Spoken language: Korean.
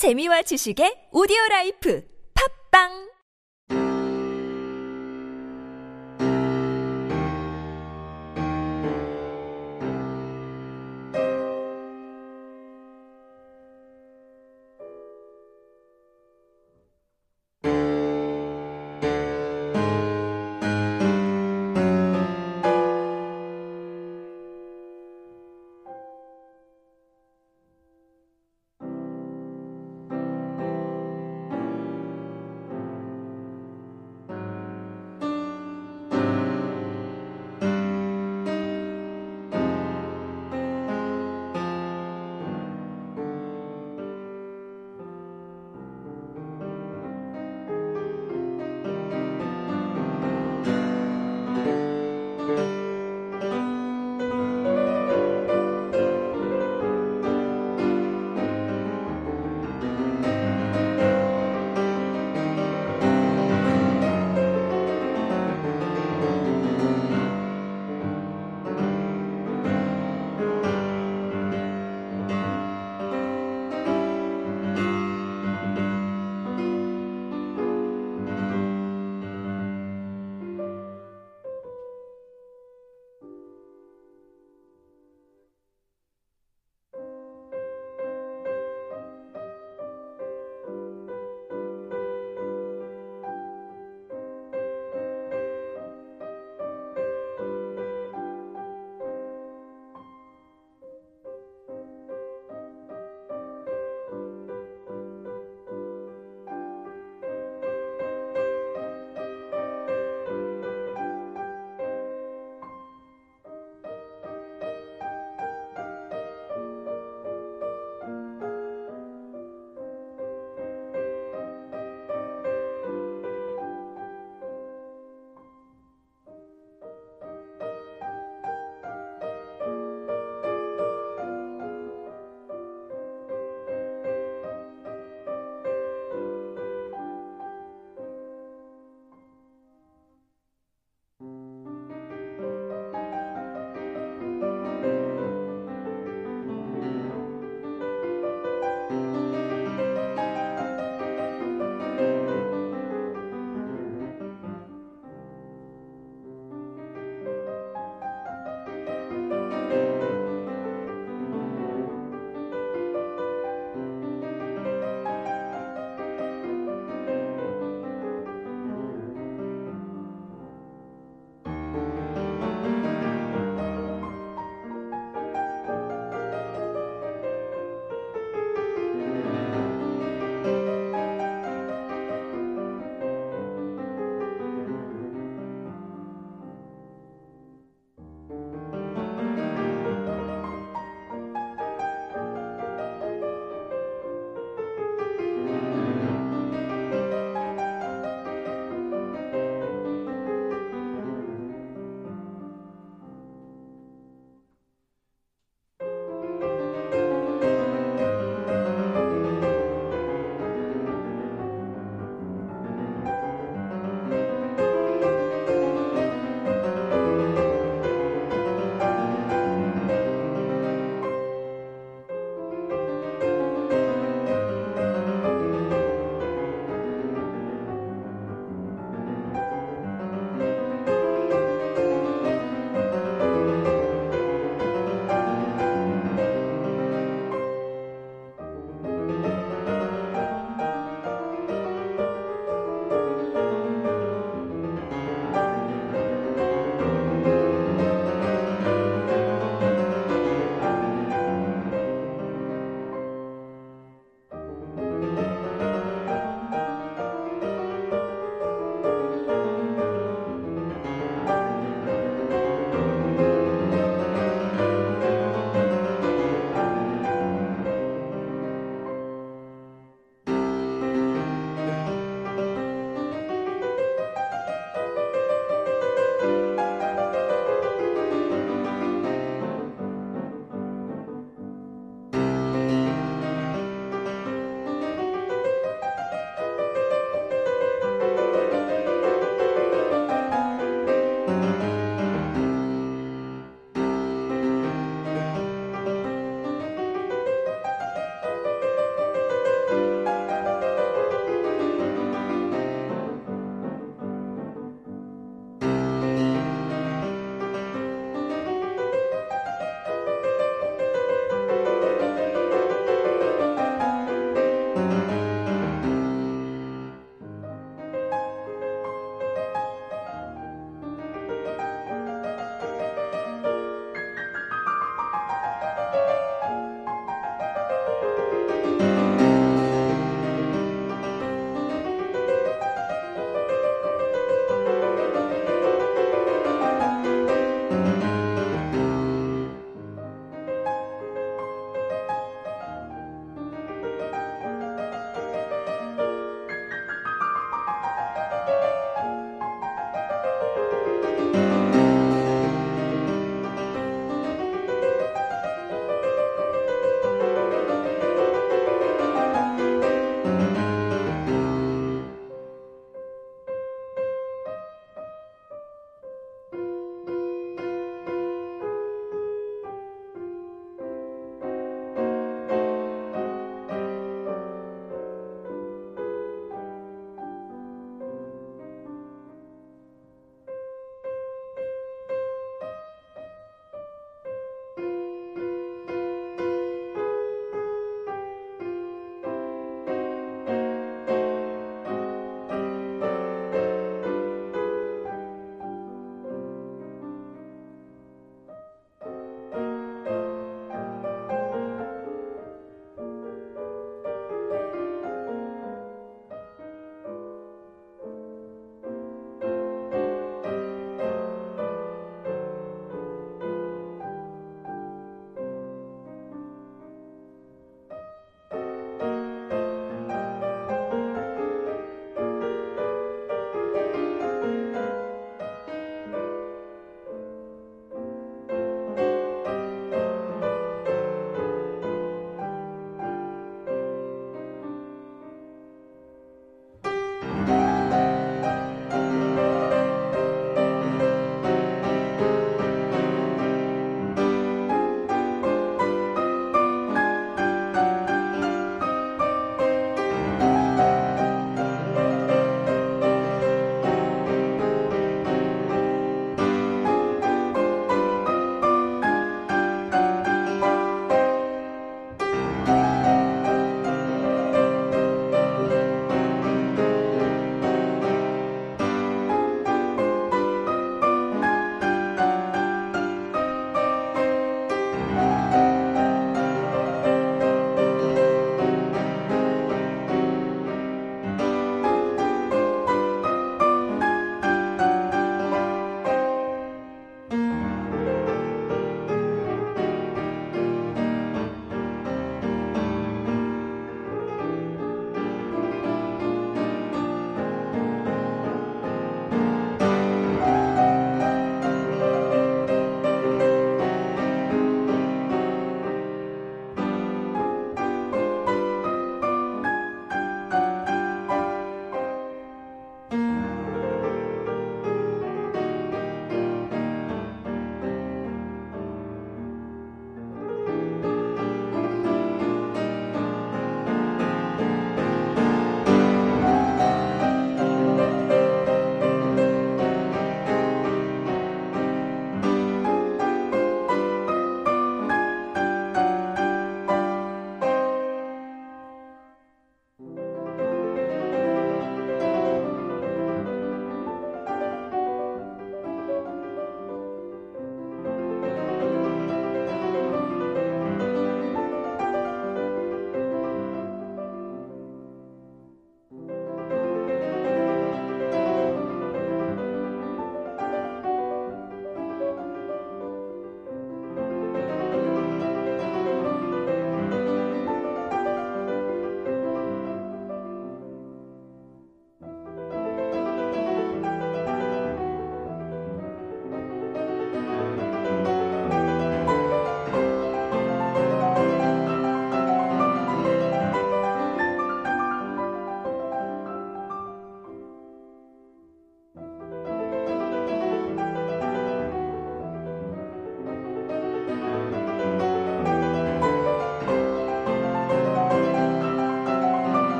재미와 지식의 오디오 라이프. 팝빵!